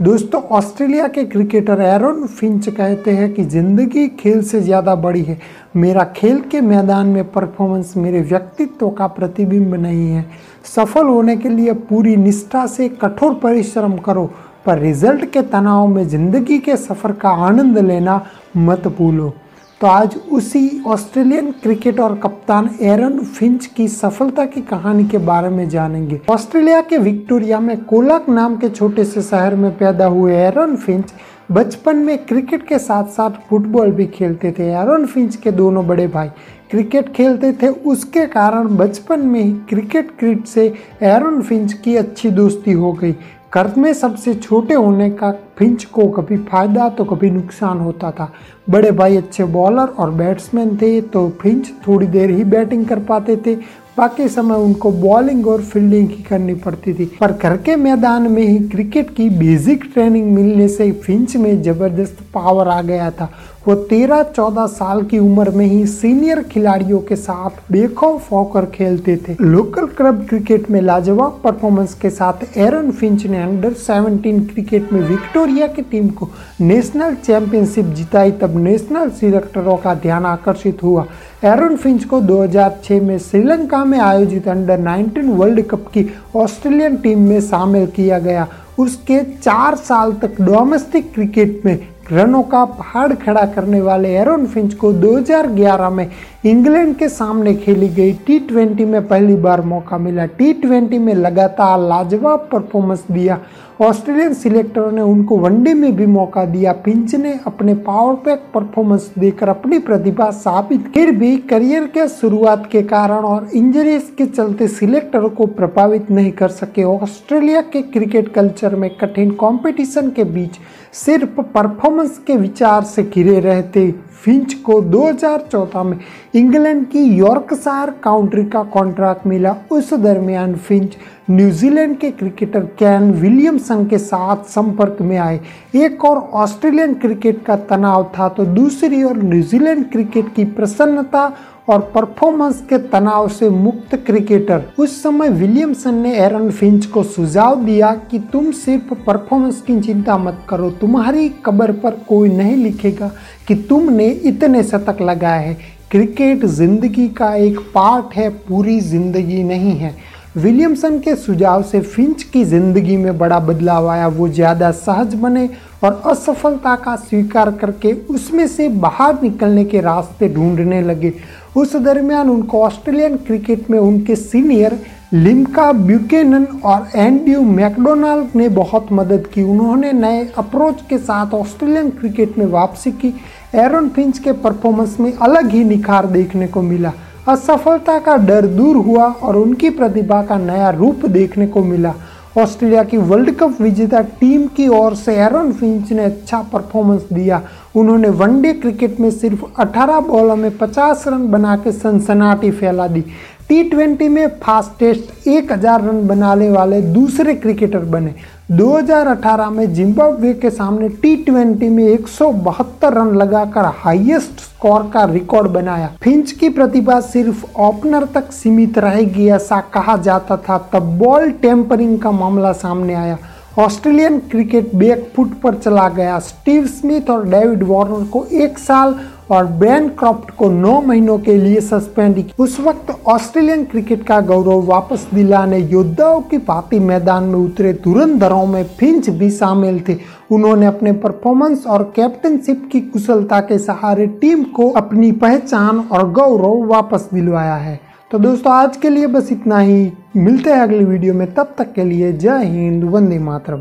दोस्तों, ऑस्ट्रेलिया के cricketer Aaron Finch कहते हैं कि ज़िंदगी खेल से ज़्यादा बड़ी है। मेरा खेल के मैदान में परफॉर्मेंस मेरे व्यक्तित्व का प्रतिबिंब नहीं है। सफल होने के लिए पूरी निष्ठा से कठोर परिश्रम करो, पर रिज़ल्ट के तनाव में ज़िंदगी के सफ़र का आनंद लेना मत भूलो। तो आज उसी ऑस्ट्रेलियन क्रिकेट और कप्तान एरन फिंच की सफलता की कहानी के बारे में जानेंगे। ऑस्ट्रेलिया के विक्टोरिया में कोलक नाम के छोटे से शहर में पैदा हुए एरन फिंच बचपन में क्रिकेट के साथ साथ फुटबॉल भी खेलते थे। एरन फिंच के दोनों बड़े भाई क्रिकेट खेलते थे। उसके कारण बचपन में ही क्रिकेट क्रिट से एरन फिंच की अच्छी दोस्ती हो गई। कर्ज में सबसे छोटे होने का फिंच को कभी फ़ायदा तो कभी नुकसान होता था। बड़े भाई अच्छे बॉलर और बैट्समैन थे तो फिंच थोड़ी देर ही बैटिंग कर पाते थे। बाकी समय उनको बॉलिंग और फील्डिंग ही करनी पड़ती थी। पर घर के मैदान में ही क्रिकेट की बेसिक ट्रेनिंग मिलने से फिंच में ज़बरदस्त पावर आ गया था। वो तेरह चौदह साल की उम्र में ही सीनियर खिलाड़ियों के साथ बेखौफ होकर खेलते थे। लोकल क्लब क्रिकेट में लाजवाब परफॉर्मेंस के साथ एरन फिंच ने अंडर 17 क्रिकेट में विक्टोरिया की टीम को नेशनल चैंपियनशिप जिताई, तब नेशनल सिलेक्टरों का ध्यान आकर्षित हुआ। एरन फिंच को 2006 में श्रीलंका में आयोजित अंडर 19 वर्ल्ड कप की ऑस्ट्रेलियन टीम में शामिल किया गया। उसके चार साल तक डोमेस्टिक क्रिकेट में रनों का पहाड़ खड़ा करने वाले एरोन फिंच को 2011 में इंग्लैंड के सामने खेली गई टी ट्वेंटी में पहली बार मौका मिला। टी ट्वेंटी में लगातार लाजवाब परफॉर्मेंस दिया। ऑस्ट्रेलियन सिलेक्टरों ने उनको वनडे में भी मौका दिया। पिंच ने अपने पावर पैक परफॉर्मेंस देकर अपनी प्रतिभा साबित फिर भी करियर के शुरुआत के कारण और इंजरीज के चलते सिलेक्टरों को प्रभावित नहीं कर सके। ऑस्ट्रेलिया के क्रिकेट कल्चर में कठिन कंपटीशन के बीच सिर्फ़ परफॉर्मेंस के विचार से घिरे रहते फिंच को 2014 में इंग्लैंड की यॉर्कशायर काउंट्री का कॉन्ट्रैक्ट मिला। उस दरमियान फिंच न्यूजीलैंड के क्रिकेटर कैन विलियमसन के साथ संपर्क में आए। एक और ऑस्ट्रेलियन क्रिकेट का तनाव था तो दूसरी ओर न्यूजीलैंड क्रिकेट की प्रसन्नता और परफॉर्मेंस के तनाव से मुक्त क्रिकेटर उस समय विलियमसन ने एरन फिंच को सुझाव दिया कि तुम सिर्फ़ परफॉर्मेंस की चिंता मत करो, तुम्हारी कब्र पर कोई नहीं लिखेगा कि तुमने इतने शतक लगाए हैं। क्रिकेट ज़िंदगी का एक पार्ट है, पूरी ज़िंदगी नहीं है। विलियमसन के सुझाव से फिंच की ज़िंदगी में बड़ा बदलाव आया। वो ज़्यादा सहज बने और असफलता का स्वीकार करके उसमें से बाहर निकलने के रास्ते ढूँढने लगे। उस दरमियान उनको ऑस्ट्रेलियन क्रिकेट में उनके सीनियर लिमका ब्यूकेनन और एंड्यू मैकडोनाल्ड ने बहुत मदद की। उन्होंने नए अप्रोच के साथ ऑस्ट्रेलियन क्रिकेट में वापसी की। एरन फिंच के परफॉर्मेंस में अलग ही निखार देखने को मिला। असफलता का डर दूर हुआ और उनकी प्रतिभा का नया रूप देखने को मिला। ऑस्ट्रेलिया की वर्ल्ड कप विजेता टीम की ओर से एरन फिंच ने अच्छा परफॉर्मेंस दिया। उन्होंने वनडे क्रिकेट में सिर्फ़ 18 बॉलों में 50 रन बना के सनसनाटी फैला दी। टी ट्वेंटी में फास्टेस्ट 1000 रन बनाने वाले दूसरे क्रिकेटर बने। 2018 में जिम्बाब्वे के सामने टी में एक रन लगाकर हाईएस्ट स्कोर का रिकॉर्ड बनाया। फिंच की प्रतिभा सिर्फ़ ओपनर तक सीमित रहेगी ऐसा कहा जाता था। तब बॉल टेम्परिंग का मामला सामने आया। ऑस्ट्रेलियन क्रिकेट बैकफुट पर चला गया। स्टीव स्मिथ और डेविड वार्नर को एक साल और ब्रैन क्रॉफ्ट को नौ महीनों के लिए सस्पेंड उस वक्त ऑस्ट्रेलियन क्रिकेट का गौरव वापस दिलाने योद्धाओं की पाती मैदान में उतरे धुरंधरों में फिंच भी शामिल थे। उन्होंने अपने परफॉर्मेंस और कैप्टनशिप की कुशलता के सहारे टीम को अपनी पहचान और गौरव वापस दिलवाया है। तो दोस्तों, आज के लिए बस इतना ही। मिलते हैं अगली वीडियो में। तब तक के लिए जय हिंद, वंदे मातरम।